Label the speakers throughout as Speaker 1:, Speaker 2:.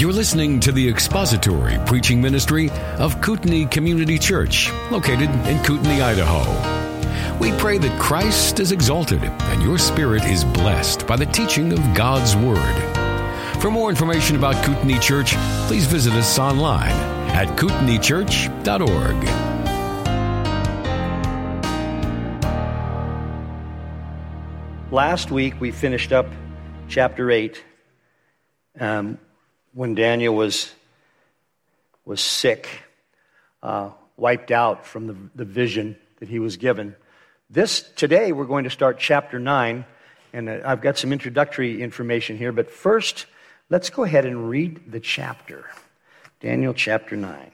Speaker 1: You're listening to the expository preaching ministry of Kootenai Community Church, located in Kootenai, Idaho. We pray that Christ is exalted and your spirit is blessed by the teaching of God's Word. For more information about Kootenai Church, please visit us online at kootenaichurch.org.
Speaker 2: Last week we finished up chapter 8 um, when Daniel was, was sick, uh, wiped out from the, the vision that he was given. This, today, we're going to start chapter 9, and uh, I've got some introductory information here, but first, let's go ahead and read the chapter. Daniel chapter 9.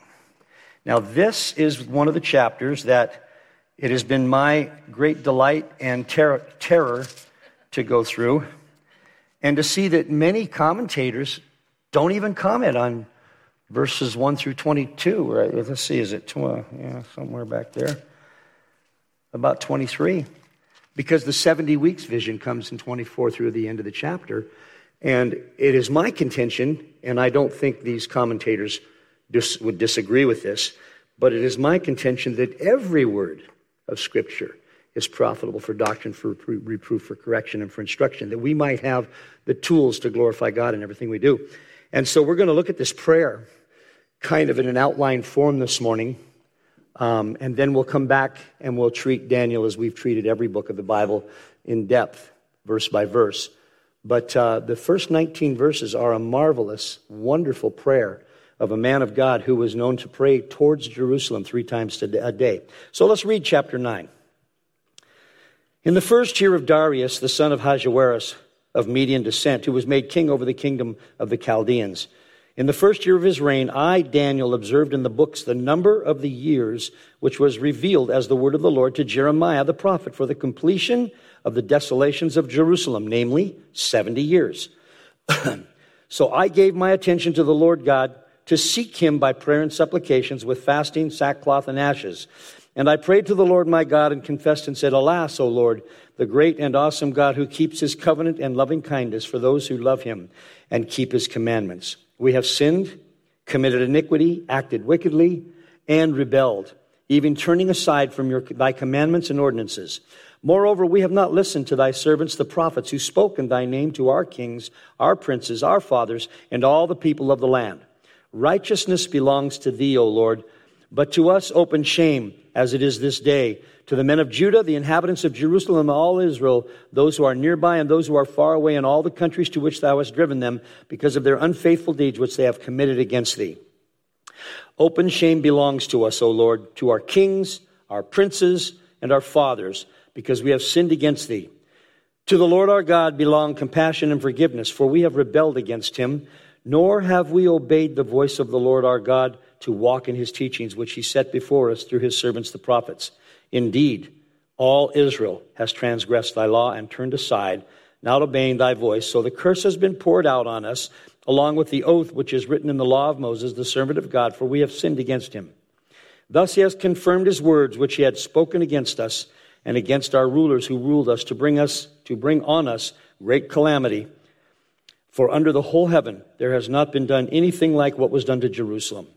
Speaker 2: Now, this is one of the chapters that it has been my great delight and ter- terror to go through and to see that many commentators don't even comment on verses 1 through 22. Right? Let's see, is it yeah, somewhere back there? About 23. Because the 70 weeks vision comes in 24 through the end of the chapter. And it is my contention, and I don't think these commentators dis- would disagree with this, but it is my contention that every word of Scripture is profitable for doctrine, for reproof, for correction, and for instruction, that we might have the tools to glorify God in everything we do. And so we're going to look at this prayer kind of in an outline form this morning. Um, and then we'll come back and we'll treat Daniel as we've treated every book of the Bible in depth, verse by verse. But uh, the first 19 verses are a marvelous, wonderful prayer of a man of God who was known to pray towards Jerusalem three times a day. So let's read chapter 9. In the first year of Darius, the son of Ahasuerus of Median descent, who was made king over the kingdom of the Chaldeans, in the first year of his reign, I, Daniel, observed in the books the number of the years which was revealed as the word of the Lord to Jeremiah the prophet for the completion of the desolations of Jerusalem, namely 70 years. so I gave my attention to the Lord God to seek him by prayer and supplications with fasting, sackcloth, and ashes. And I prayed to the Lord my God and confessed and said, Alas, O Lord, the great and awesome God who keeps his covenant and loving kindness for those who love him and keep his commandments. We have sinned, committed iniquity, acted wickedly, and rebelled, even turning aside from your, thy commandments and ordinances. Moreover, we have not listened to thy servants, the prophets, who spoke in thy name to our kings, our princes, our fathers, and all the people of the land. Righteousness belongs to thee, O Lord, but to us open shame as it is this day. To the men of Judah, the inhabitants of Jerusalem, and all Israel, those who are nearby and those who are far away in all the countries to which thou hast driven them, because of their unfaithful deeds which they have committed against thee. Open shame belongs to us, O Lord, to our kings, our princes, and our fathers, because we have sinned against thee. To the Lord our God belong compassion and forgiveness, for we have rebelled against him, nor have we obeyed the voice of the Lord our God to walk in his teachings, which he set before us through his servants the prophets. Indeed, all Israel has transgressed thy law and turned aside, not obeying thy voice. So the curse has been poured out on us, along with the oath which is written in the law of Moses, the servant of God, for we have sinned against him. Thus he has confirmed his words which he had spoken against us and against our rulers who ruled us to bring us to bring on us great calamity. For under the whole heaven there has not been done anything like what was done to Jerusalem.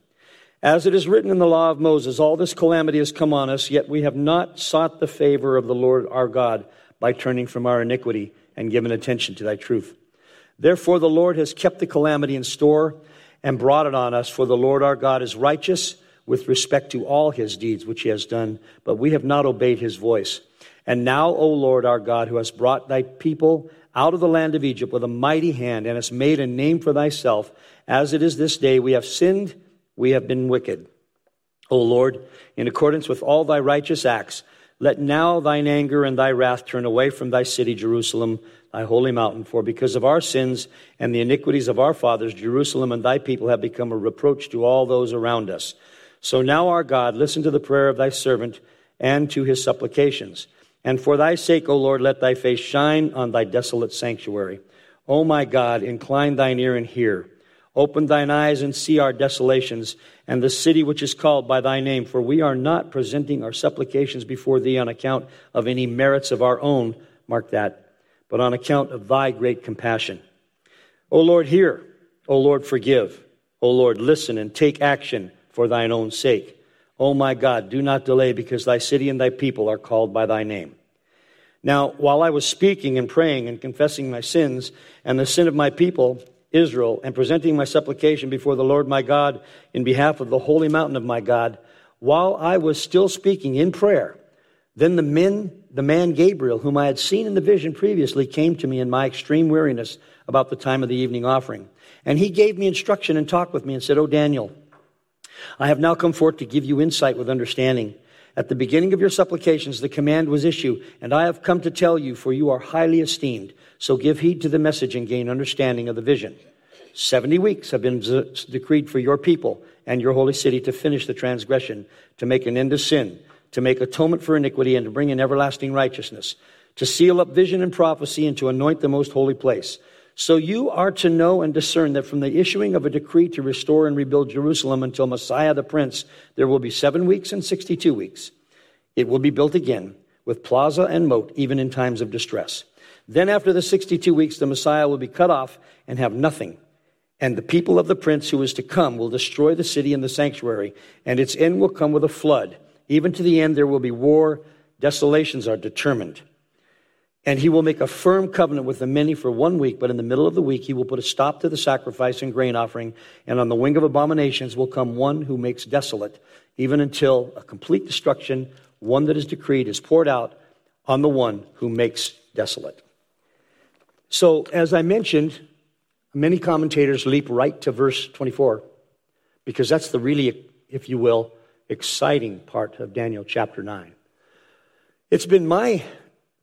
Speaker 2: As it is written in the law of Moses, all this calamity has come on us, yet we have not sought the favor of the Lord our God by turning from our iniquity and given attention to thy truth. Therefore, the Lord has kept the calamity in store and brought it on us, for the Lord our God is righteous with respect to all his deeds which he has done, but we have not obeyed his voice. And now, O Lord our God, who hast brought thy people out of the land of Egypt with a mighty hand and hast made a name for thyself, as it is this day, we have sinned we have been wicked. O Lord, in accordance with all thy righteous acts, let now thine anger and thy wrath turn away from thy city, Jerusalem, thy holy mountain. For because of our sins and the iniquities of our fathers, Jerusalem and thy people have become a reproach to all those around us. So now, our God, listen to the prayer of thy servant and to his supplications. And for thy sake, O Lord, let thy face shine on thy desolate sanctuary. O my God, incline thine ear and hear. Open thine eyes and see our desolations and the city which is called by thy name, for we are not presenting our supplications before thee on account of any merits of our own, mark that, but on account of thy great compassion. O Lord, hear. O Lord, forgive. O Lord, listen and take action for thine own sake. O my God, do not delay because thy city and thy people are called by thy name. Now, while I was speaking and praying and confessing my sins and the sin of my people, Israel, and presenting my supplication before the Lord my God in behalf of the holy mountain of my God, while I was still speaking in prayer, then the men, the man Gabriel, whom I had seen in the vision previously, came to me in my extreme weariness about the time of the evening offering. And he gave me instruction and talked with me and said, O Daniel, I have now come forth to give you insight with understanding. At the beginning of your supplications, the command was issued, and I have come to tell you, for you are highly esteemed. So give heed to the message and gain understanding of the vision. Seventy weeks have been z- decreed for your people and your holy city to finish the transgression, to make an end to sin, to make atonement for iniquity, and to bring in everlasting righteousness, to seal up vision and prophecy, and to anoint the most holy place so you are to know and discern that from the issuing of a decree to restore and rebuild Jerusalem until Messiah the Prince, there will be seven weeks and 62 weeks. It will be built again with plaza and moat, even in times of distress. Then, after the 62 weeks, the Messiah will be cut off and have nothing. And the people of the prince who is to come will destroy the city and the sanctuary, and its end will come with a flood. Even to the end, there will be war. Desolations are determined. And he will make a firm covenant with the many for one week, but in the middle of the week he will put a stop to the sacrifice and grain offering, and on the wing of abominations will come one who makes desolate, even until a complete destruction, one that is decreed, is poured out on the one who makes desolate. So, as I mentioned, many commentators leap right to verse 24, because that's the really, if you will, exciting part of Daniel chapter 9. It's been my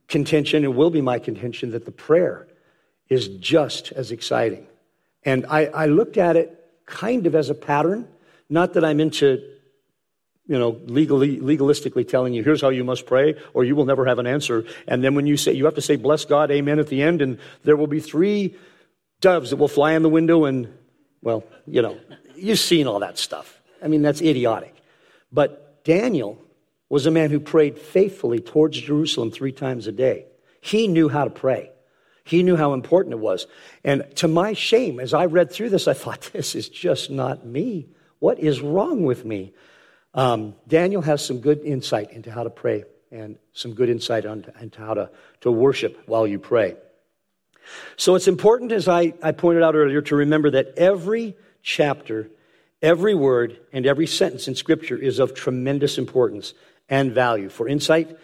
Speaker 2: contention, and will be my contention, that the prayer is just as exciting. And I, I looked at it kind of as a pattern. Not that I'm into, you know, legally, legalistically telling you, here's how you must pray, or you will never have an answer. And then when you say, you have to say, bless God, amen at the end, and there will be three doves that will fly in the window, and, well, you know, you've seen all that stuff. I mean, that's idiotic. But Daniel was a man who prayed faithfully towards Jerusalem three times a day. He knew how to pray. He knew how important it was. And to my shame, as I read through this, I thought, this is just not me. What is wrong with me? Um, Daniel has some good insight into how to pray and some good insight into how to, to worship while you pray. So it's important, as I, I pointed out earlier, to remember that every chapter, every word, and every sentence in Scripture is of tremendous importance and value for insight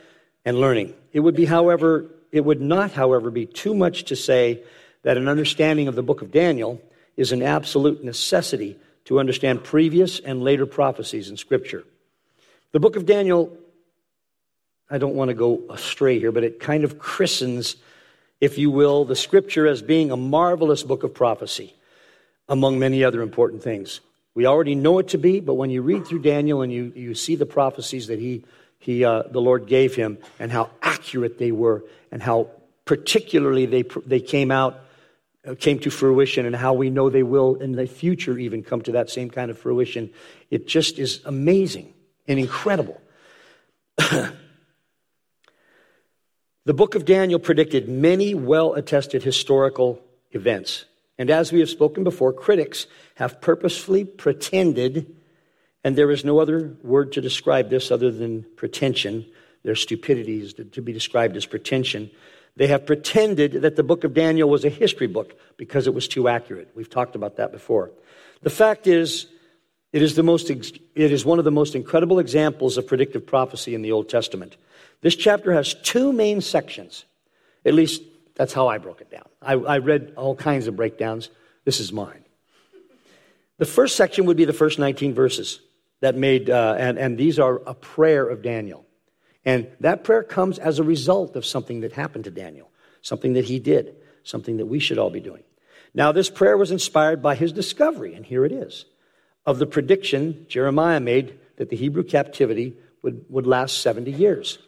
Speaker 2: and learning. It would be, however, it would not, however, be too much to say that an understanding of the book of Daniel is an absolute necessity to understand previous and later prophecies in Scripture. The book of Daniel, I don't want to go astray here, but it kind of christens, if you will, the Scripture as being a marvelous book of prophecy, among many other important things. We already know it to be, but when you read through Daniel and you, you see the prophecies that he, he, uh, the Lord gave him and how accurate they were and how particularly they, they came out, uh, came to fruition and how we know they will in the future even come to that same kind of fruition, it just is amazing and incredible. the book of Daniel predicted many well attested historical events. And as we have spoken before, critics have purposefully pretended, and there is no other word to describe this other than pretension. Their stupidity is to be described as pretension. They have pretended that the book of Daniel was a history book because it was too accurate. We've talked about that before. The fact is, it is, the most, it is one of the most incredible examples of predictive prophecy in the Old Testament. This chapter has two main sections. At least that's how I broke it down. I, I read all kinds of breakdowns. This is mine. The first section would be the first 19 verses that made, uh, and, and these are a prayer of Daniel. And that prayer comes as a result of something that happened to Daniel, something that he did, something that we should all be doing. Now, this prayer was inspired by his discovery, and here it is, of the prediction Jeremiah made that the Hebrew captivity would, would last 70 years.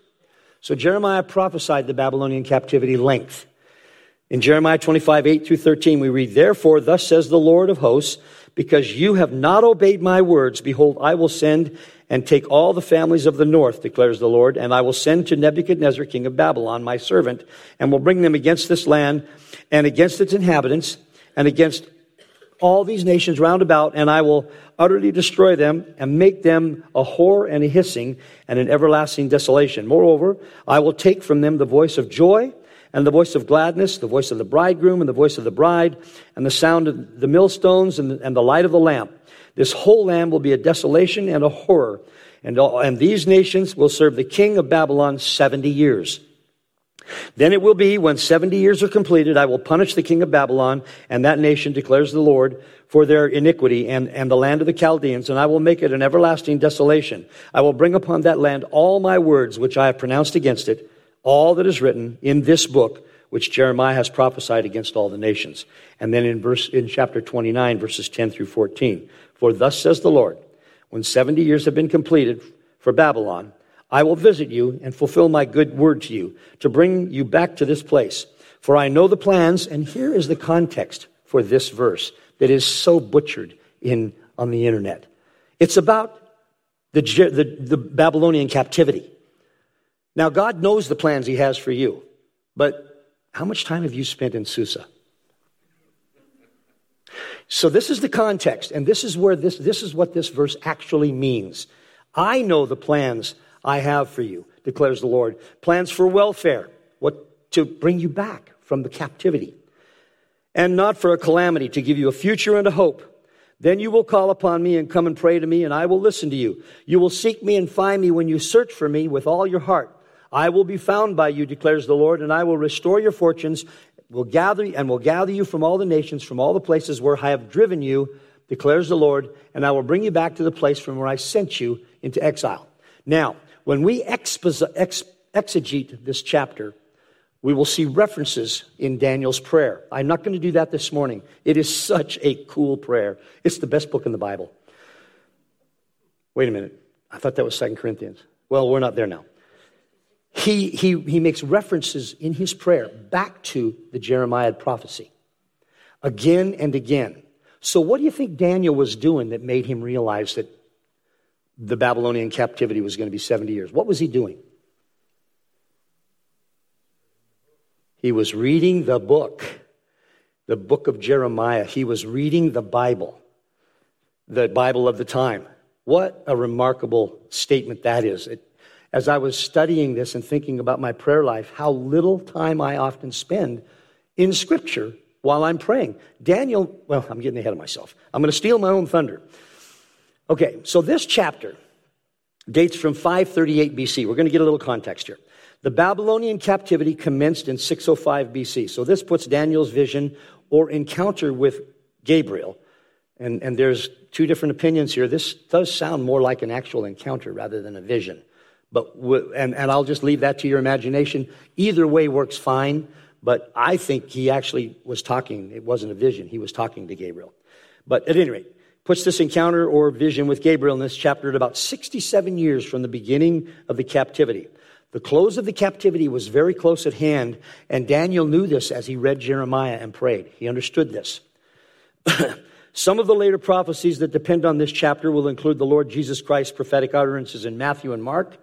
Speaker 2: So Jeremiah prophesied the Babylonian captivity length. In Jeremiah 25, 8 through 13, we read, Therefore, thus says the Lord of hosts, because you have not obeyed my words, behold, I will send and take all the families of the north, declares the Lord, and I will send to Nebuchadnezzar, king of Babylon, my servant, and will bring them against this land and against its inhabitants and against all these nations round about, and I will utterly destroy them and make them a horror and a hissing and an everlasting desolation. Moreover, I will take from them the voice of joy and the voice of gladness, the voice of the bridegroom and the voice of the bride, and the sound of the millstones and the, and the light of the lamp. This whole land will be a desolation and a horror. And, all, and these nations will serve the king of Babylon 70 years. Then it will be when 70 years are completed, I will punish the king of Babylon and that nation, declares the Lord, for their iniquity and, and the land of the Chaldeans, and I will make it an everlasting desolation. I will bring upon that land all my words which I have pronounced against it, all that is written in this book, which Jeremiah has prophesied against all the nations. And then in verse, in chapter 29, verses 10 through 14. For thus says the Lord, when 70 years have been completed for Babylon, I will visit you and fulfill my good word to you to bring you back to this place. For I know the plans, and here is the context for this verse that is so butchered in, on the internet. It's about the, the, the Babylonian captivity. Now, God knows the plans He has for you, but how much time have you spent in Susa? So, this is the context, and this is where this, this is what this verse actually means. I know the plans I have for you, declares the Lord. Plans for welfare, what to bring you back from the captivity, and not for a calamity, to give you a future and a hope. Then you will call upon me and come and pray to me, and I will listen to you. You will seek me and find me when you search for me with all your heart. I will be found by you, declares the Lord, and I will restore your fortunes, will gather and will gather you from all the nations, from all the places where I have driven you, declares the Lord, and I will bring you back to the place from where I sent you into exile. Now, when we exegete this chapter, we will see references in Daniel's prayer. I'm not going to do that this morning. It is such a cool prayer. It's the best book in the Bible. Wait a minute. I thought that was Second Corinthians. Well, we're not there now. He, he, he makes references in his prayer back to the Jeremiah prophecy again and again. So, what do you think Daniel was doing that made him realize that the Babylonian captivity was going to be 70 years. What was he doing? He was reading the book, the book of Jeremiah. He was reading the Bible, the Bible of the time. What a remarkable statement that is. It, as I was studying this and thinking about my prayer life, how little time I often spend in Scripture while I'm praying. Daniel, well, I'm getting ahead of myself. I'm going to steal my own thunder. Okay, so this chapter dates from 538 BC. We're going to get a little context here. The Babylonian captivity commenced in 605 BC. So this puts Daniel's vision or encounter with Gabriel. And, and there's two different opinions here. This does sound more like an actual encounter rather than a vision. But, and, and I'll just leave that to your imagination. Either way works fine, but I think he actually was talking. It wasn't a vision. He was talking to Gabriel. But at any rate, puts this encounter or vision with Gabriel in this chapter at about 67 years from the beginning of the captivity. The close of the captivity was very close at hand, and Daniel knew this as he read Jeremiah and prayed. He understood this. Some of the later prophecies that depend on this chapter will include the Lord Jesus Christ's prophetic utterances in Matthew and Mark,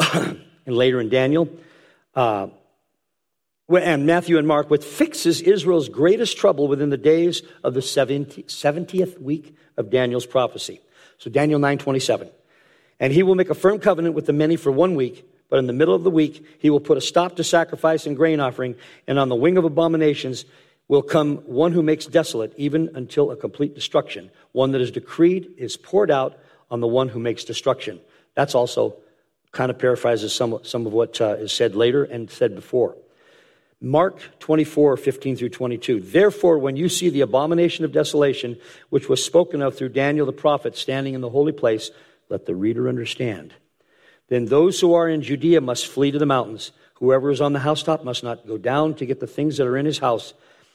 Speaker 2: and later in Daniel. Uh, and Matthew and Mark, which fixes Israel's greatest trouble within the days of the 70th week of Daniel's prophecy. So Daniel 9:27. And he will make a firm covenant with the many for one week, but in the middle of the week he will put a stop to sacrifice and grain offering, and on the wing of abominations will come one who makes desolate, even until a complete destruction. One that is decreed is poured out on the one who makes destruction. That's also kind of paraphrases some, some of what uh, is said later and said before. Mark 24, 15 through 22. Therefore, when you see the abomination of desolation, which was spoken of through Daniel the prophet standing in the holy place, let the reader understand. Then those who are in Judea must flee to the mountains. Whoever is on the housetop must not go down to get the things that are in his house.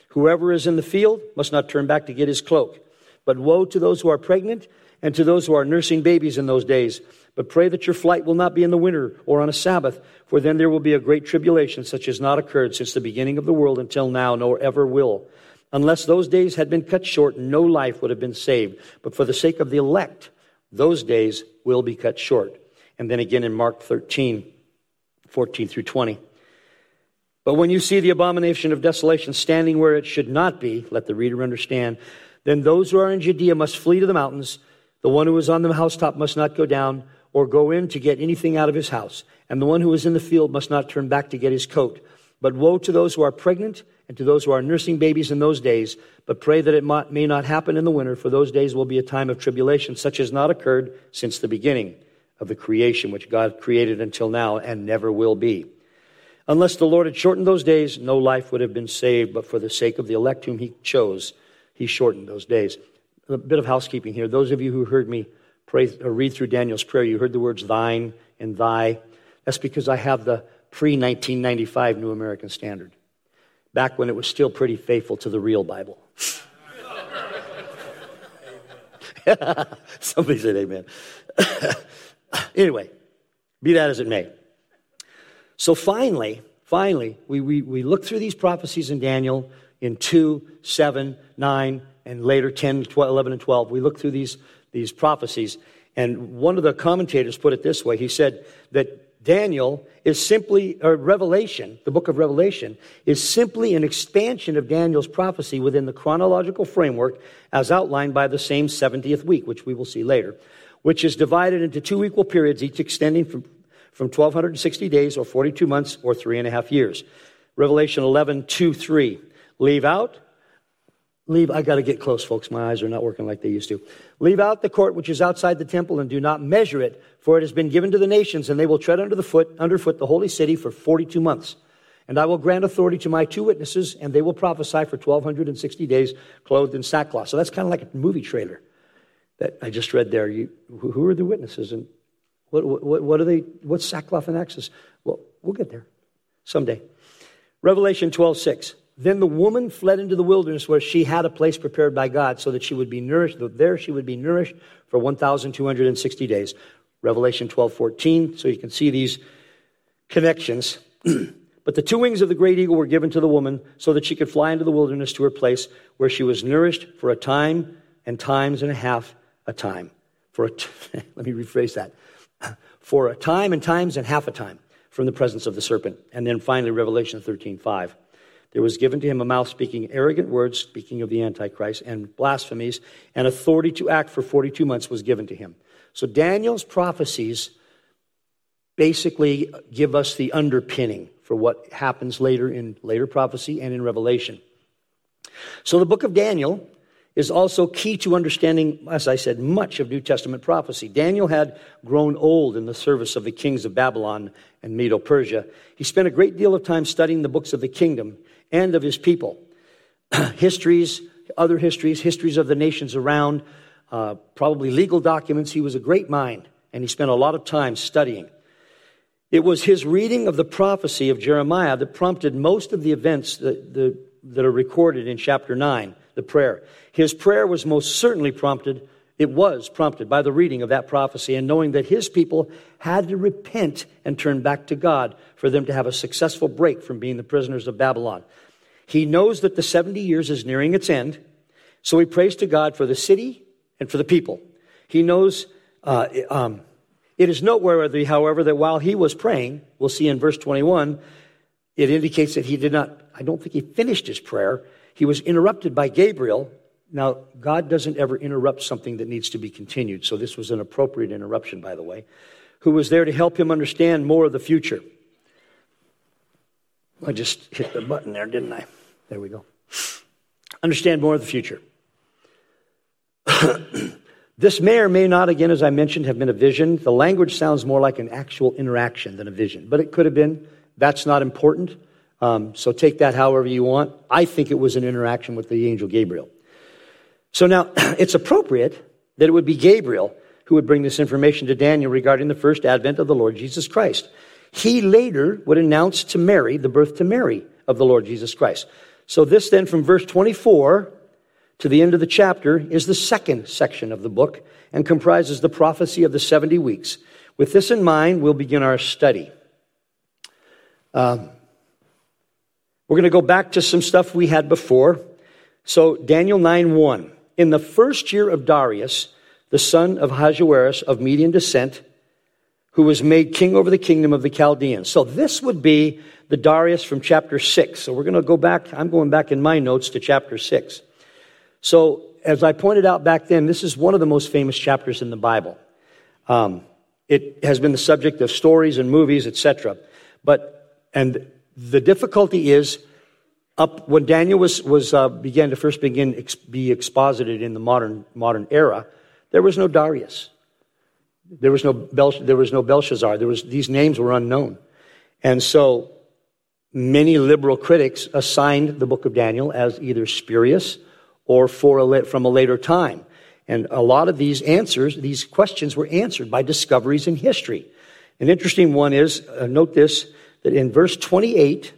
Speaker 2: Whoever is in the field must not turn back to get his cloak. But woe to those who are pregnant and to those who are nursing babies in those days. But pray that your flight will not be in the winter or on a Sabbath, for then there will be a great tribulation, such as not occurred since the beginning of the world until now, nor ever will. Unless those days had been cut short, no life would have been saved. But for the sake of the elect, those days will be cut short. And then again in Mark 13, 14 through 20. But when you see the abomination of desolation standing where it should not be, let the reader understand, then those who are in Judea must flee to the mountains. The one who is on the housetop must not go down or go in to get anything out of his house. And the one who is in the field must not turn back to get his coat. But woe to those who are pregnant and to those who are nursing babies in those days. But pray that it may not happen in the winter, for those days will be a time of tribulation, such as not occurred since the beginning of the creation, which God created until now and never will be. Unless the Lord had shortened those days, no life would have been saved, but for the sake of the elect whom he chose, he shortened those days. A bit of housekeeping here. Those of you who heard me pray or uh, read through Daniel's prayer, you heard the words thine and thy. That's because I have the pre 1995 New American Standard, back when it was still pretty faithful to the real Bible. Somebody said amen. anyway, be that as it may. So finally, finally, we, we, we look through these prophecies in Daniel in 2, 7, 9, and later 10, 12, 11, and 12. We look through these, these prophecies. And one of the commentators put it this way he said that Daniel is simply, or Revelation, the book of Revelation, is simply an expansion of Daniel's prophecy within the chronological framework as outlined by the same 70th week, which we will see later, which is divided into two equal periods, each extending from, from 1260 days or 42 months or three and a half years. Revelation 11, 2, 3. Leave out Leave, I got to get close, folks. My eyes are not working like they used to. Leave out the court which is outside the temple and do not measure it, for it has been given to the nations, and they will tread under the foot, underfoot the holy city for 42 months. And I will grant authority to my two witnesses, and they will prophesy for 1260 days, clothed in sackcloth. So that's kind of like a movie trailer that I just read there. You, who are the witnesses, and what, what, what are they? What's sackcloth and access? Well, we'll get there someday. Revelation 12, 6. Then the woman fled into the wilderness where she had a place prepared by God so that she would be nourished. There she would be nourished for 1,260 days. Revelation 12, 14. So you can see these connections. but the two wings of the great eagle were given to the woman so that she could fly into the wilderness to her place where she was nourished for a time and times and a half a time. For a t- let me rephrase that. For a time and times and half a time from the presence of the serpent. And then finally, Revelation 13, 5. There was given to him a mouth speaking arrogant words, speaking of the Antichrist, and blasphemies, and authority to act for 42 months was given to him. So Daniel's prophecies basically give us the underpinning for what happens later in later prophecy and in Revelation. So the book of Daniel is also key to understanding, as I said, much of New Testament prophecy. Daniel had grown old in the service of the kings of Babylon and Medo Persia. He spent a great deal of time studying the books of the kingdom and of his people. histories, other histories, histories of the nations around, uh, probably legal documents. He was a great mind, and he spent a lot of time studying. It was his reading of the prophecy of Jeremiah that prompted most of the events that, the, that are recorded in chapter 9, the prayer. His prayer was most certainly prompted, it was prompted by the reading of that prophecy and knowing that his people had to repent and turn back to God for them to have a successful break from being the prisoners of Babylon. He knows that the 70 years is nearing its end, so he prays to God for the city and for the people. He knows uh, um, it is noteworthy, however, that while he was praying, we'll see in verse 21, it indicates that he did not, I don't think he finished his prayer. He was interrupted by Gabriel. Now, God doesn't ever interrupt something that needs to be continued, so this was an appropriate interruption, by the way, who was there to help him understand more of the future. I just hit the button there, didn't I? There we go. Understand more of the future. this may or may not, again, as I mentioned, have been a vision. The language sounds more like an actual interaction than a vision, but it could have been. That's not important. Um, so take that however you want. I think it was an interaction with the angel Gabriel. So now it's appropriate that it would be Gabriel who would bring this information to Daniel regarding the first advent of the Lord Jesus Christ. He later would announce to Mary the birth to Mary of the Lord Jesus Christ. So, this then from verse 24 to the end of the chapter is the second section of the book and comprises the prophecy of the 70 weeks. With this in mind, we'll begin our study. Um, we're going to go back to some stuff we had before. So, Daniel 9 1. In the first year of Darius, the son of Ahasuerus of Median descent, who was made king over the kingdom of the Chaldeans. So this would be the Darius from chapter 6. So we're going to go back, I'm going back in my notes to chapter 6. So, as I pointed out back then, this is one of the most famous chapters in the Bible. Um, it has been the subject of stories and movies, etc. But, and the difficulty is, up when Daniel was, was uh, began to first begin ex, be exposited in the modern modern era, there was no Darius, there was no Bel, there was no Belshazzar. There was these names were unknown, and so many liberal critics assigned the book of Daniel as either spurious or for a, from a later time. And a lot of these answers, these questions were answered by discoveries in history. An interesting one is, uh, note this, that in verse 28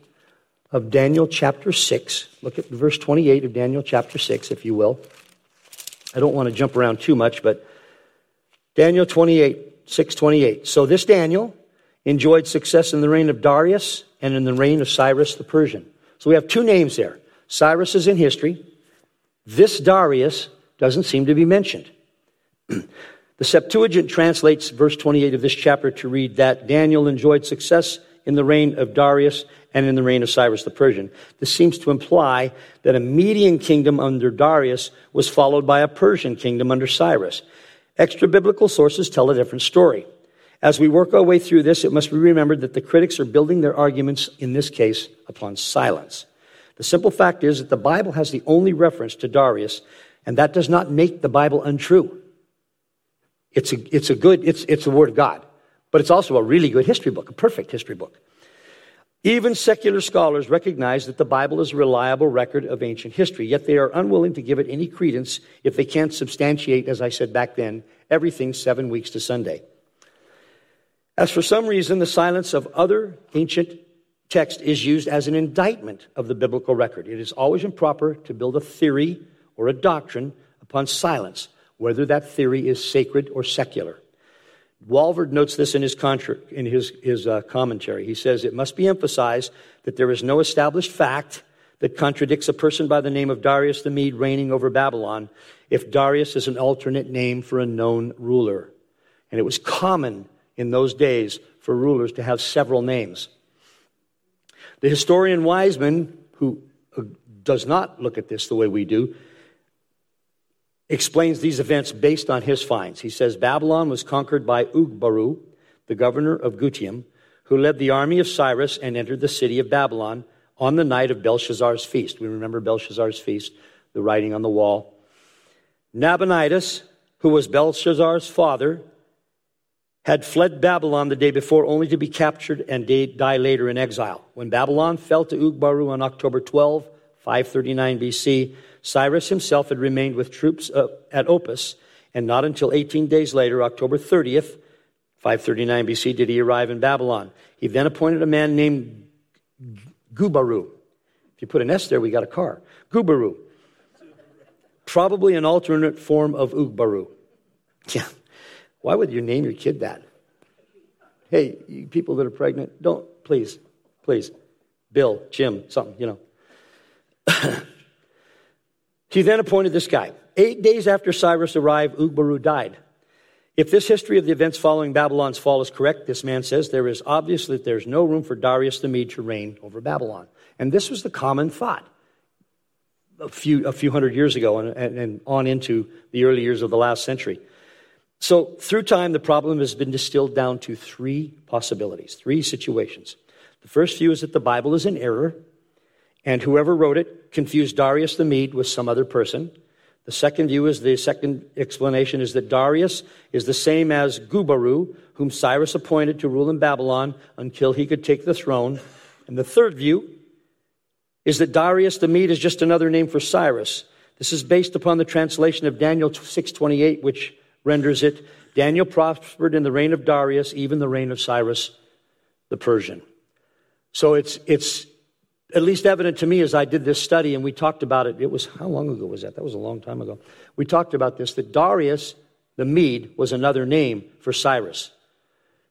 Speaker 2: of Daniel chapter 6, look at verse 28 of Daniel chapter 6, if you will. I don't want to jump around too much, but Daniel 28, 628. So this Daniel enjoyed success in the reign of Darius and in the reign of Cyrus the Persian. So we have two names there. Cyrus is in history. This Darius doesn't seem to be mentioned. the Septuagint translates verse 28 of this chapter to read that Daniel enjoyed success in the reign of Darius and in the reign of Cyrus the Persian. This seems to imply that a Median kingdom under Darius was followed by a Persian kingdom under Cyrus. Extra biblical sources tell a different story. As we work our way through this, it must be remembered that the critics are building their arguments, in this case, upon silence. The simple fact is that the Bible has the only reference to Darius, and that does not make the Bible untrue. It's a, it's a good, it's, it's the Word of God, but it's also a really good history book, a perfect history book. Even secular scholars recognize that the Bible is a reliable record of ancient history, yet they are unwilling to give it any credence if they can't substantiate, as I said back then, everything seven weeks to Sunday. As for some reason, the silence of other ancient text is used as an indictment of the biblical record. It is always improper to build a theory or a doctrine upon silence, whether that theory is sacred or secular. Walvoord notes this in his, contra- in his, his uh, commentary. He says, It must be emphasized that there is no established fact that contradicts a person by the name of Darius the Mede reigning over Babylon if Darius is an alternate name for a known ruler. And it was common in those days for rulers to have several names. The historian Wiseman, who uh, does not look at this the way we do, explains these events based on his finds. He says Babylon was conquered by Ugbaru, the governor of Gutium, who led the army of Cyrus and entered the city of Babylon on the night of Belshazzar's feast. We remember Belshazzar's feast, the writing on the wall. Nabonidus, who was Belshazzar's father, had fled Babylon the day before only to be captured and die later in exile. When Babylon fell to Ugbaru on October 12, 539 BC, Cyrus himself had remained with troops uh, at Opis, and not until 18 days later, October 30th, 539 BC, did he arrive in Babylon. He then appointed a man named Gubaru. If you put an S there, we got a car. Gubaru. Probably an alternate form of Ugbaru. Yeah. Why would you name your kid that? Hey, people that are pregnant, don't, please, please. Bill, Jim, something, you know. he then appointed this guy. Eight days after Cyrus arrived, Ugbaru died. If this history of the events following Babylon's fall is correct, this man says there is obviously there's no room for Darius the Mede to reign over Babylon. And this was the common thought a few, a few hundred years ago and, and, and on into the early years of the last century. So, through time, the problem has been distilled down to three possibilities, three situations. The first view is that the Bible is in error, and whoever wrote it confused Darius the Mede with some other person. The second view is the second explanation is that Darius is the same as Gubaru, whom Cyrus appointed to rule in Babylon until he could take the throne. And the third view is that Darius the Mede is just another name for Cyrus. This is based upon the translation of Daniel 6:28, which renders it Daniel prospered in the reign of Darius, even the reign of Cyrus the Persian. So it's, it's at least evident to me as I did this study and we talked about it. It was, how long ago was that? That was a long time ago. We talked about this that Darius the Mede was another name for Cyrus.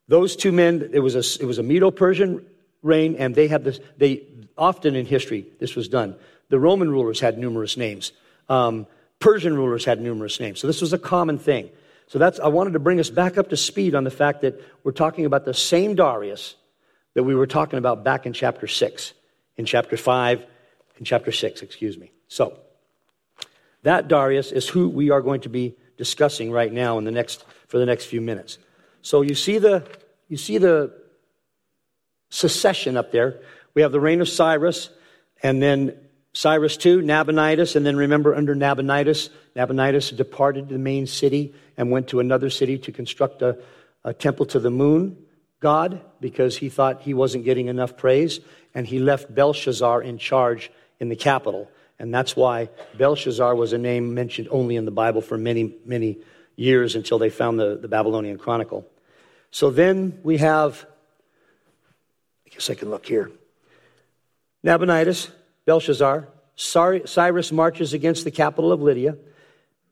Speaker 2: Those two men, it was a, it was a Medo Persian reign, and they had this, they often in history, this was done. The Roman rulers had numerous names. Um, Persian rulers had numerous names. So this was a common thing. So that's, I wanted to bring us back up to speed on the fact that we're talking about the same Darius that we were talking about back in chapter 6, in chapter 5, in chapter 6, excuse me. So, that Darius is who we are going to be discussing right now in the next, for the next few minutes. So you see the, you see the succession up there. We have the reign of Cyrus, and then Cyrus II, Nabonidus, and then remember under Nabonidus, Nabonidus departed the main city and went to another city to construct a, a temple to the moon god because he thought he wasn't getting enough praise, and he left Belshazzar in charge in the capital. And that's why Belshazzar was a name mentioned only in the Bible for many, many years until they found the, the Babylonian Chronicle. So then we have, I guess I can look here. Nabonidus, Belshazzar, Cyrus marches against the capital of Lydia,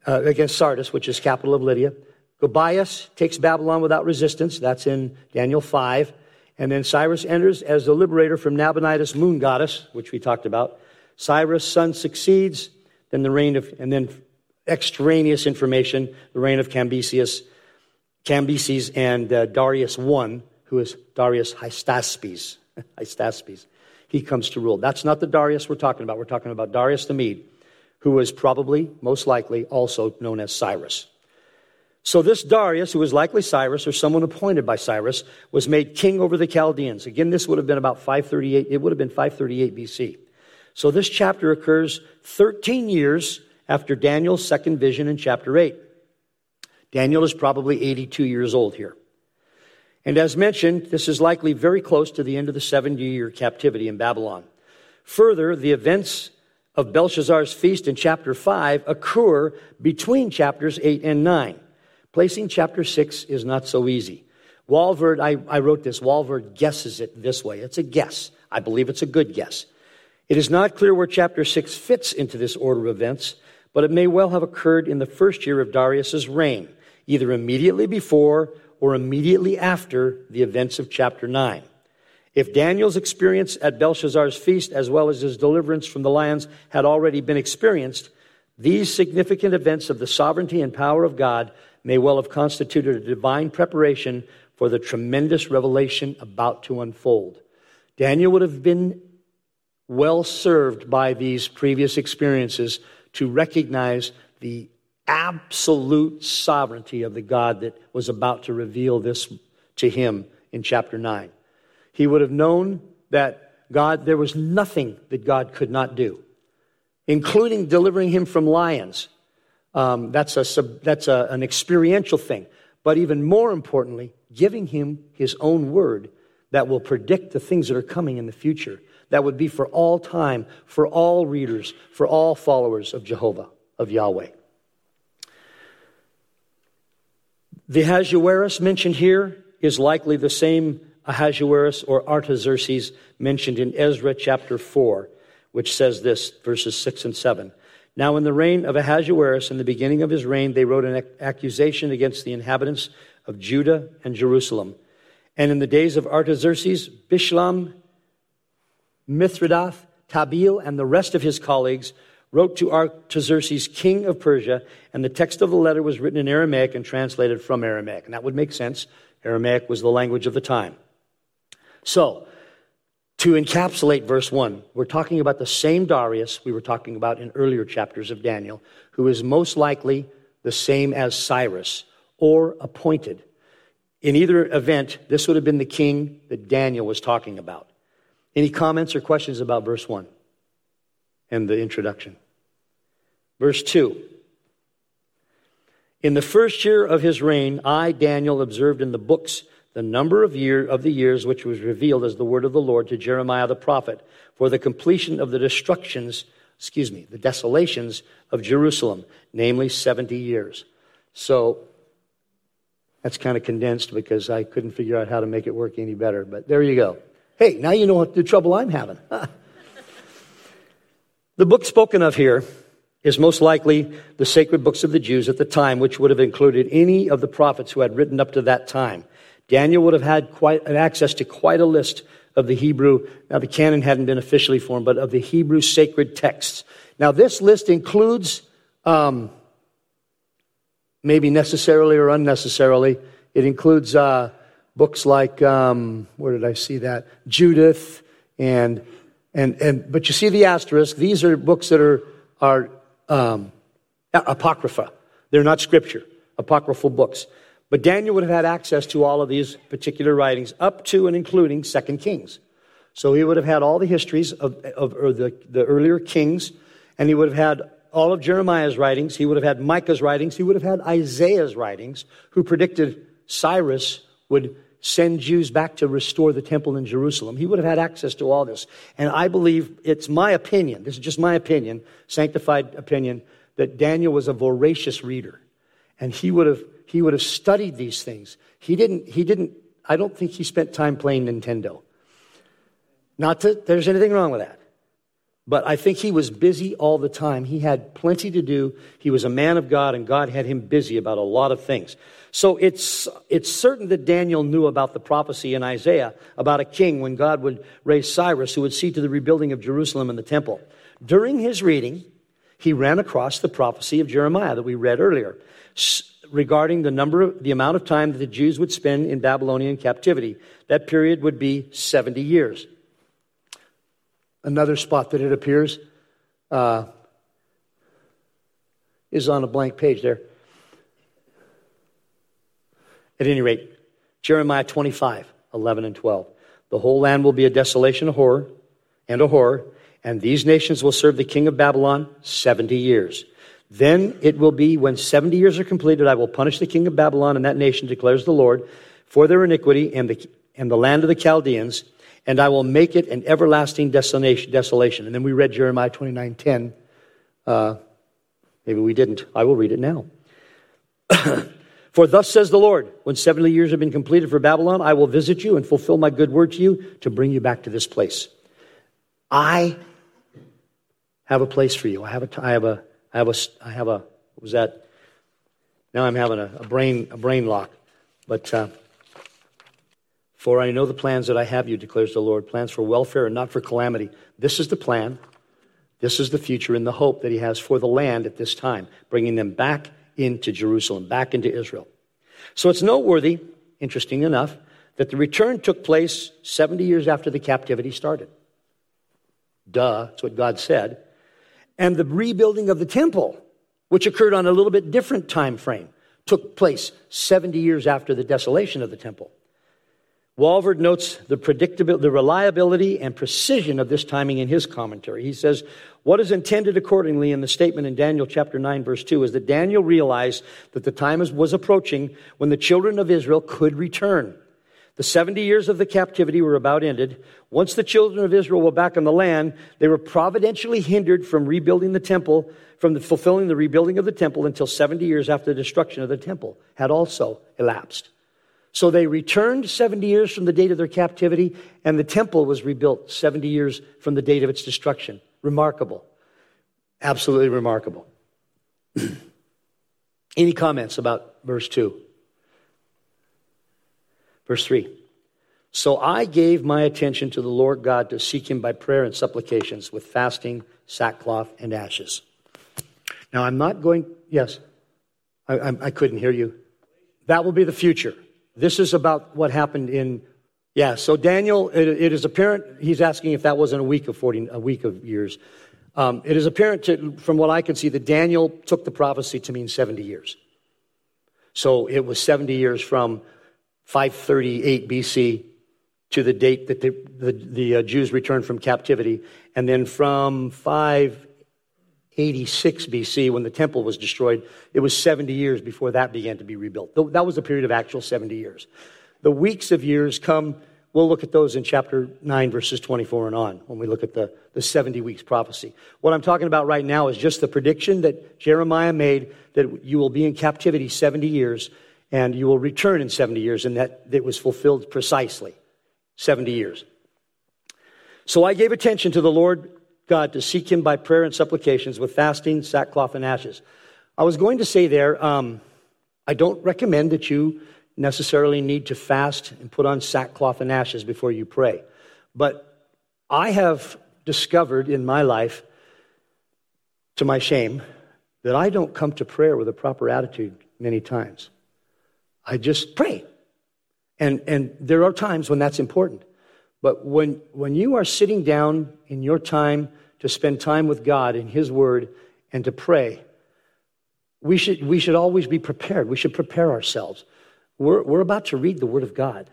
Speaker 2: uh, against Sardis, which is capital of Lydia. Gobias takes Babylon without resistance. That's in Daniel 5. And then Cyrus enters as the liberator from Nabonidus, moon goddess, which we talked about. Cyrus' son succeeds. Then the reign of, and then extraneous information, the reign of Cambyses, Cambyses and uh, Darius I, who is Darius Hystaspes. Hystaspes. He comes to rule. That's not the Darius we're talking about. We're talking about Darius the Mede, who was probably, most likely, also known as Cyrus. So this Darius, who was likely Cyrus or someone appointed by Cyrus, was made king over the Chaldeans. Again, this would have been about 538, it would have been 538 BC. So this chapter occurs 13 years after Daniel's second vision in chapter 8. Daniel is probably 82 years old here. And as mentioned, this is likely very close to the end of the 70 year captivity in Babylon. Further, the events of Belshazzar's feast in chapter 5 occur between chapters 8 and 9. Placing chapter 6 is not so easy. Walvoord, I, I wrote this, Walvoord guesses it this way. It's a guess. I believe it's a good guess. It is not clear where chapter 6 fits into this order of events, but it may well have occurred in the first year of Darius's reign, either immediately before or immediately after the events of chapter 9. If Daniel's experience at Belshazzar's feast, as well as his deliverance from the lions, had already been experienced, these significant events of the sovereignty and power of God may well have constituted a divine preparation for the tremendous revelation about to unfold. Daniel would have been well served by these previous experiences to recognize the absolute sovereignty of the God that was about to reveal this to him in chapter 9. He would have known that God, there was nothing that God could not do, including delivering him from lions um, that's a, that's a, an experiential thing. But even more importantly, giving him his own word that will predict the things that are coming in the future. That would be for all time, for all readers, for all followers of Jehovah, of Yahweh. The Ahasuerus mentioned here is likely the same Ahasuerus or Artaxerxes mentioned in Ezra chapter 4, which says this, verses 6 and 7. Now, in the reign of Ahasuerus, in the beginning of his reign, they wrote an accusation against the inhabitants of Judah and Jerusalem. And in the days of Artaxerxes, Bishlam, Mithridath, Tabeel, and the rest of his colleagues wrote to Artaxerxes, king of Persia, and the text of the letter was written in Aramaic and translated from Aramaic. And that would make sense. Aramaic was the language of the time. So, to encapsulate verse 1, we're talking about the same Darius we were talking about in earlier chapters of Daniel, who is most likely the same as Cyrus or appointed. In either event, this would have been the king that Daniel was talking about. Any comments or questions about verse 1 and the introduction? Verse 2. In the first year of his reign, I, Daniel, observed in the books the number of year of the years which was revealed as the word of the Lord to Jeremiah the prophet for the completion of the destructions, excuse me, the desolations of Jerusalem, namely 70 years. So that's kind of condensed because I couldn't figure out how to make it work any better, but there you go. Hey, now you know what the trouble I'm having. the book spoken of here is most likely the sacred books of the Jews at the time, which would have included any of the prophets who had written up to that time. Daniel would have had quite access to quite a list of the Hebrew. Now, the canon hadn't been officially formed, but of the Hebrew sacred texts. Now, this list includes um, maybe necessarily or unnecessarily. It includes uh, books like, um, where did I see that? Judith and, and, and, but you see the asterisk. These are books that are, are um, apocrypha. They're not scripture, apocryphal books. But Daniel would have had access to all of these particular writings up to and including Second Kings. So he would have had all the histories of, of the, the earlier kings, and he would have had all of Jeremiah's writings. He would have had Micah's writings. He would have had Isaiah's writings, who predicted Cyrus would send Jews back to restore the temple in Jerusalem. He would have had access to all this. And I believe it's my opinion, this is just my opinion, sanctified opinion, that Daniel was a voracious reader. And he would have, he would have studied these things. He didn't, he didn't, I don't think he spent time playing Nintendo. Not that there's anything wrong with that. But I think he was busy all the time. He had plenty to do. He was a man of God, and God had him busy about a lot of things. So it's, it's certain that Daniel knew about the prophecy in Isaiah about a king when God would raise Cyrus who would see to the rebuilding of Jerusalem and the temple. During his reading, he ran across the prophecy of Jeremiah that we read earlier regarding the number of, the amount of time that the Jews would spend in Babylonian captivity. That period would be 70 years. Another spot that it appears uh, is on a blank page there. At any rate, Jeremiah 25, 11 and 12. The whole land will be a desolation, a horror, and a horror, and these nations will serve the king of Babylon 70 years. Then it will be when 70 years are completed, I will punish the king of Babylon and that nation, declares the Lord, for their iniquity and the, and the land of the Chaldeans and I will make it an everlasting desolation. And then we read Jeremiah 29 10. Uh, maybe we didn't. I will read it now. for thus says the Lord, when 70 years have been completed for Babylon, I will visit you and fulfill my good word to you to bring you back to this place. I have a place for you. I have a, I have a, I have a, I have a, what was that? Now I'm having a, a brain, a brain lock. But, uh, for I know the plans that I have you, declares the Lord plans for welfare and not for calamity. This is the plan. This is the future and the hope that He has for the land at this time, bringing them back into Jerusalem, back into Israel. So it's noteworthy, interesting enough, that the return took place 70 years after the captivity started. Duh, that's what God said. And the rebuilding of the temple, which occurred on a little bit different time frame, took place 70 years after the desolation of the temple. Walvoord notes the predictability, the reliability and precision of this timing in his commentary. He says, what is intended accordingly in the statement in Daniel chapter 9 verse 2 is that Daniel realized that the time was approaching when the children of Israel could return. The 70 years of the captivity were about ended. Once the children of Israel were back on the land, they were providentially hindered from rebuilding the temple, from the, fulfilling the rebuilding of the temple until 70 years after the destruction of the temple had also elapsed. So they returned 70 years from the date of their captivity, and the temple was rebuilt 70 years from the date of its destruction. Remarkable. Absolutely remarkable. Any comments about verse 2? Verse 3. So I gave my attention to the Lord God to seek him by prayer and supplications with fasting, sackcloth, and ashes. Now I'm not going, yes, I, I, I couldn't hear you. That will be the future. This is about what happened in, yeah, so Daniel, it, it is apparent, he's asking if that wasn't a week of 40, a week of years. Um, it is apparent to, from what I can see that Daniel took the prophecy to mean 70 years. So it was 70 years from 538 BC to the date that the, the, the uh, Jews returned from captivity. And then from 5 86 BC, when the temple was destroyed, it was 70 years before that began to be rebuilt. That was a period of actual 70 years. The weeks of years come, we'll look at those in chapter 9, verses 24 and on, when we look at the, the 70 weeks prophecy. What I'm talking about right now is just the prediction that Jeremiah made that you will be in captivity 70 years and you will return in 70 years, and that it was fulfilled precisely 70 years. So I gave attention to the Lord God to seek Him by prayer and supplications with fasting, sackcloth, and ashes. I was going to say there, um, I don't recommend that you necessarily need to fast and put on sackcloth and ashes before you pray. But I have discovered in my life, to my shame, that I don't come to prayer with a proper attitude many times. I just pray. And, and there are times when that's important. But when, when you are sitting down in your time to spend time with God in His Word and to pray, we should, we should always be prepared. We should prepare ourselves. We're, we're about to read the Word of God.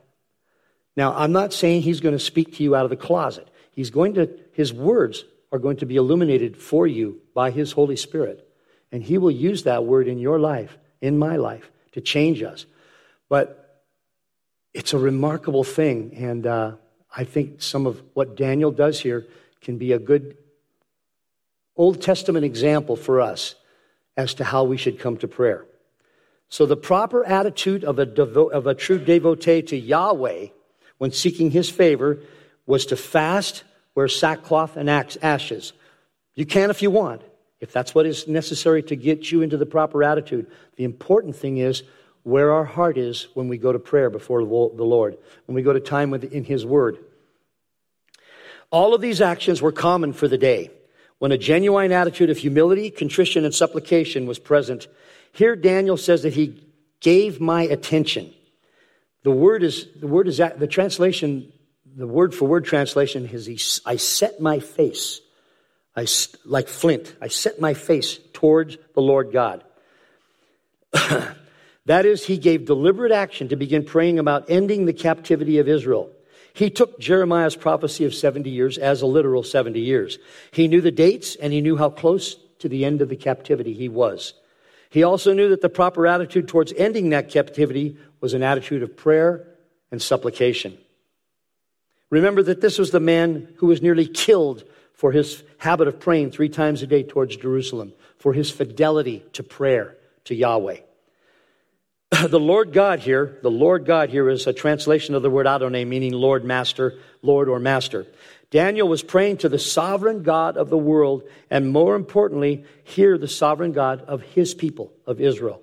Speaker 2: Now, I'm not saying He's going to speak to you out of the closet. He's going to, His words are going to be illuminated for you by His Holy Spirit. And He will use that word in your life, in my life, to change us. But it's a remarkable thing. And uh, I think some of what Daniel does here can be a good Old Testament example for us as to how we should come to prayer. So, the proper attitude of a, devo- of a true devotee to Yahweh when seeking his favor was to fast, wear sackcloth and ashes. You can if you want, if that's what is necessary to get you into the proper attitude. The important thing is where our heart is when we go to prayer before the Lord, when we go to time in His Word. All of these actions were common for the day when a genuine attitude of humility, contrition, and supplication was present. Here, Daniel says that he gave my attention. The word is, the word is, the translation, the word for word translation is, he, I set my face, I, like flint, I set my face towards the Lord God. That is, he gave deliberate action to begin praying about ending the captivity of Israel. He took Jeremiah's prophecy of 70 years as a literal 70 years. He knew the dates and he knew how close to the end of the captivity he was. He also knew that the proper attitude towards ending that captivity was an attitude of prayer and supplication. Remember that this was the man who was nearly killed for his habit of praying three times a day towards Jerusalem, for his fidelity to prayer to Yahweh. the Lord God here, the Lord God here is a translation of the word Adonai, meaning Lord, Master, Lord, or Master. Daniel was praying to the sovereign God of the world, and more importantly, here the sovereign God of his people, of Israel.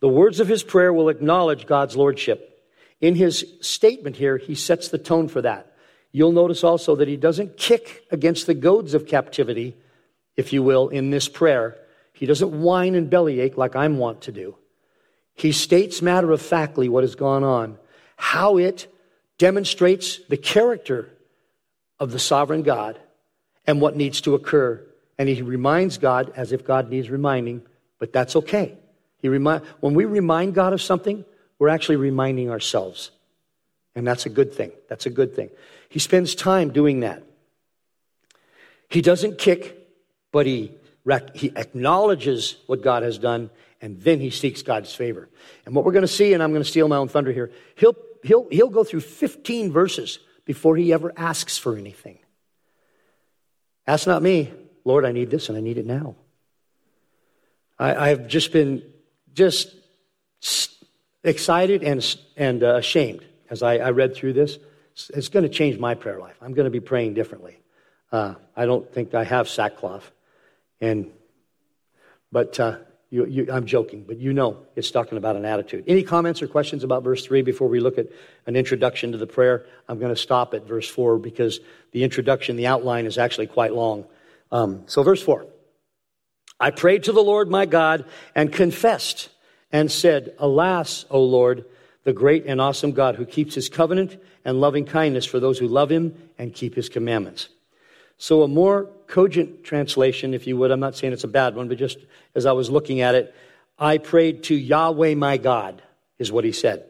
Speaker 2: The words of his prayer will acknowledge God's lordship. In his statement here, he sets the tone for that. You'll notice also that he doesn't kick against the goads of captivity, if you will, in this prayer. He doesn't whine and bellyache like I'm wont to do. He states matter of factly what has gone on, how it demonstrates the character of the sovereign God and what needs to occur. And he reminds God as if God needs reminding, but that's okay. He remind, when we remind God of something, we're actually reminding ourselves. And that's a good thing. That's a good thing. He spends time doing that. He doesn't kick, but he, he acknowledges what God has done and then he seeks God's favor. And what we're going to see, and I'm going to steal my own thunder here, he'll, he'll, he'll go through 15 verses before he ever asks for anything. That's not me. Lord, I need this and I need it now. I, have just been just excited and, and uh, ashamed as I, I, read through this. It's, it's going to change my prayer life. I'm going to be praying differently. Uh, I don't think I have sackcloth, and but uh, you, you, I'm joking, but you know it's talking about an attitude. Any comments or questions about verse 3 before we look at an introduction to the prayer? I'm going to stop at verse 4 because the introduction, the outline is actually quite long. Um, so, verse 4 I prayed to the Lord my God and confessed and said, Alas, O Lord, the great and awesome God who keeps his covenant and loving kindness for those who love him and keep his commandments. So, a more cogent translation, if you would, I'm not saying it's a bad one, but just as I was looking at it, I prayed to Yahweh my God, is what he said.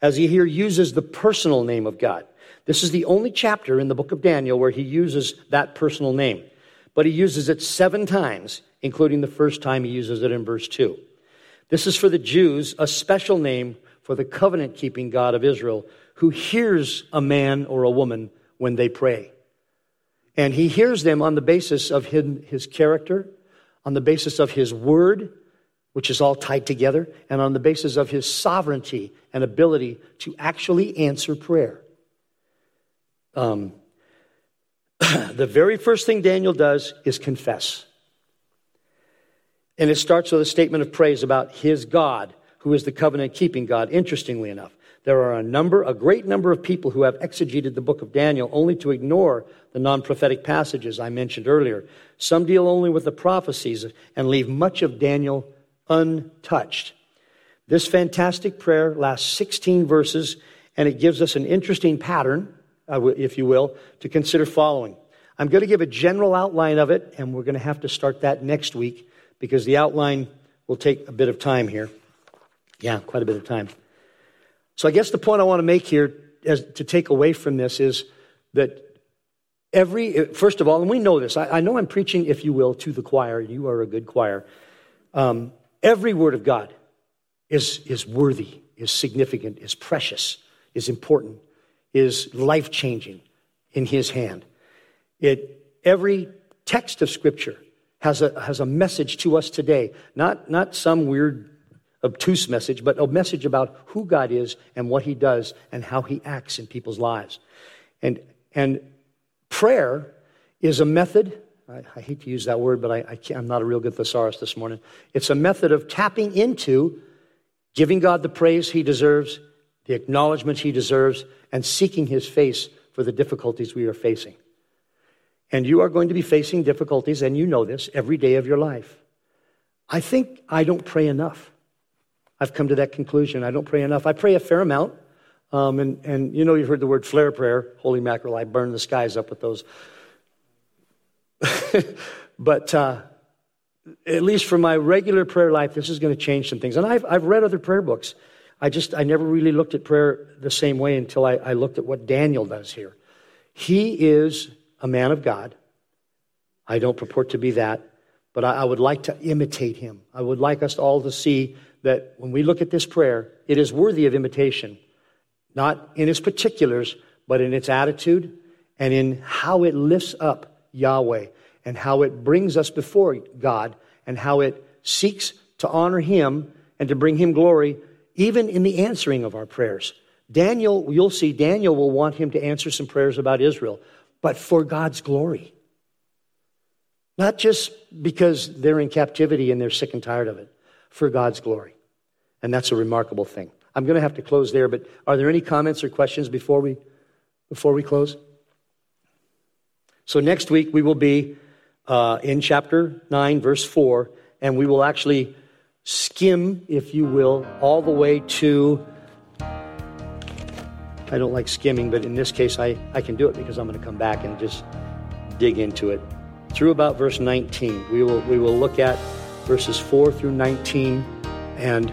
Speaker 2: As he here uses the personal name of God. This is the only chapter in the book of Daniel where he uses that personal name. But he uses it seven times, including the first time he uses it in verse 2. This is for the Jews, a special name for the covenant keeping God of Israel, who hears a man or a woman when they pray. And he hears them on the basis of his character, on the basis of his word, which is all tied together, and on the basis of his sovereignty and ability to actually answer prayer. Um, the very first thing Daniel does is confess. And it starts with a statement of praise about his God, who is the covenant keeping God, interestingly enough. There are a number, a great number of people who have exegeted the book of Daniel only to ignore the non prophetic passages I mentioned earlier. Some deal only with the prophecies and leave much of Daniel untouched. This fantastic prayer lasts 16 verses, and it gives us an interesting pattern, uh, if you will, to consider following. I'm going to give a general outline of it, and we're going to have to start that next week because the outline will take a bit of time here. Yeah, quite a bit of time. So I guess the point I want to make here as, to take away from this is that every, first of all, and we know this, I, I know I'm preaching, if you will, to the choir. You are a good choir. Um, every word of God is, is worthy, is significant, is precious, is important, is life changing in His hand. It, every text of Scripture has a, has a message to us today, not, not some weird obtuse message, but a message about who God is and what He does and how He acts in people's lives. And, and prayer is a method, I, I hate to use that word, but I, I am not a real good thesaurus this morning. It's a method of tapping into giving God the praise He deserves, the acknowledgement He deserves, and seeking His face for the difficulties we are facing. And you are going to be facing difficulties, and you know this every day of your life. I think I don't pray enough. I've come to that conclusion. I don't pray enough. I pray a fair amount. Um, and, and you know, you've heard the word flare prayer. Holy mackerel, I burn the skies up with those. but uh, at least for my regular prayer life, this is going to change some things. And I've, I've read other prayer books. I just, I never really looked at prayer the same way until I, I looked at what Daniel does here. He is a man of God. I don't purport to be that, but I, I would like to imitate him. I would like us all to see that when we look at this prayer, it is worthy of imitation, not in its particulars, but in its attitude and in how it lifts up Yahweh and how it brings us before God and how it seeks to honor Him and to bring Him glory, even in the answering of our prayers. Daniel, you'll see, Daniel will want him to answer some prayers about Israel but for God's glory. Not just because they're in captivity and they're sick and tired of it, for God's glory. And that's a remarkable thing. I'm going to have to close there, but are there any comments or questions before we, before we close? So next week we will be uh, in chapter 9, verse 4, and we will actually skim, if you will, all the way to I don't like skimming, but in this case, I, I can do it because I'm going to come back and just dig into it. Through about verse 19, we will, we will look at verses 4 through 19 and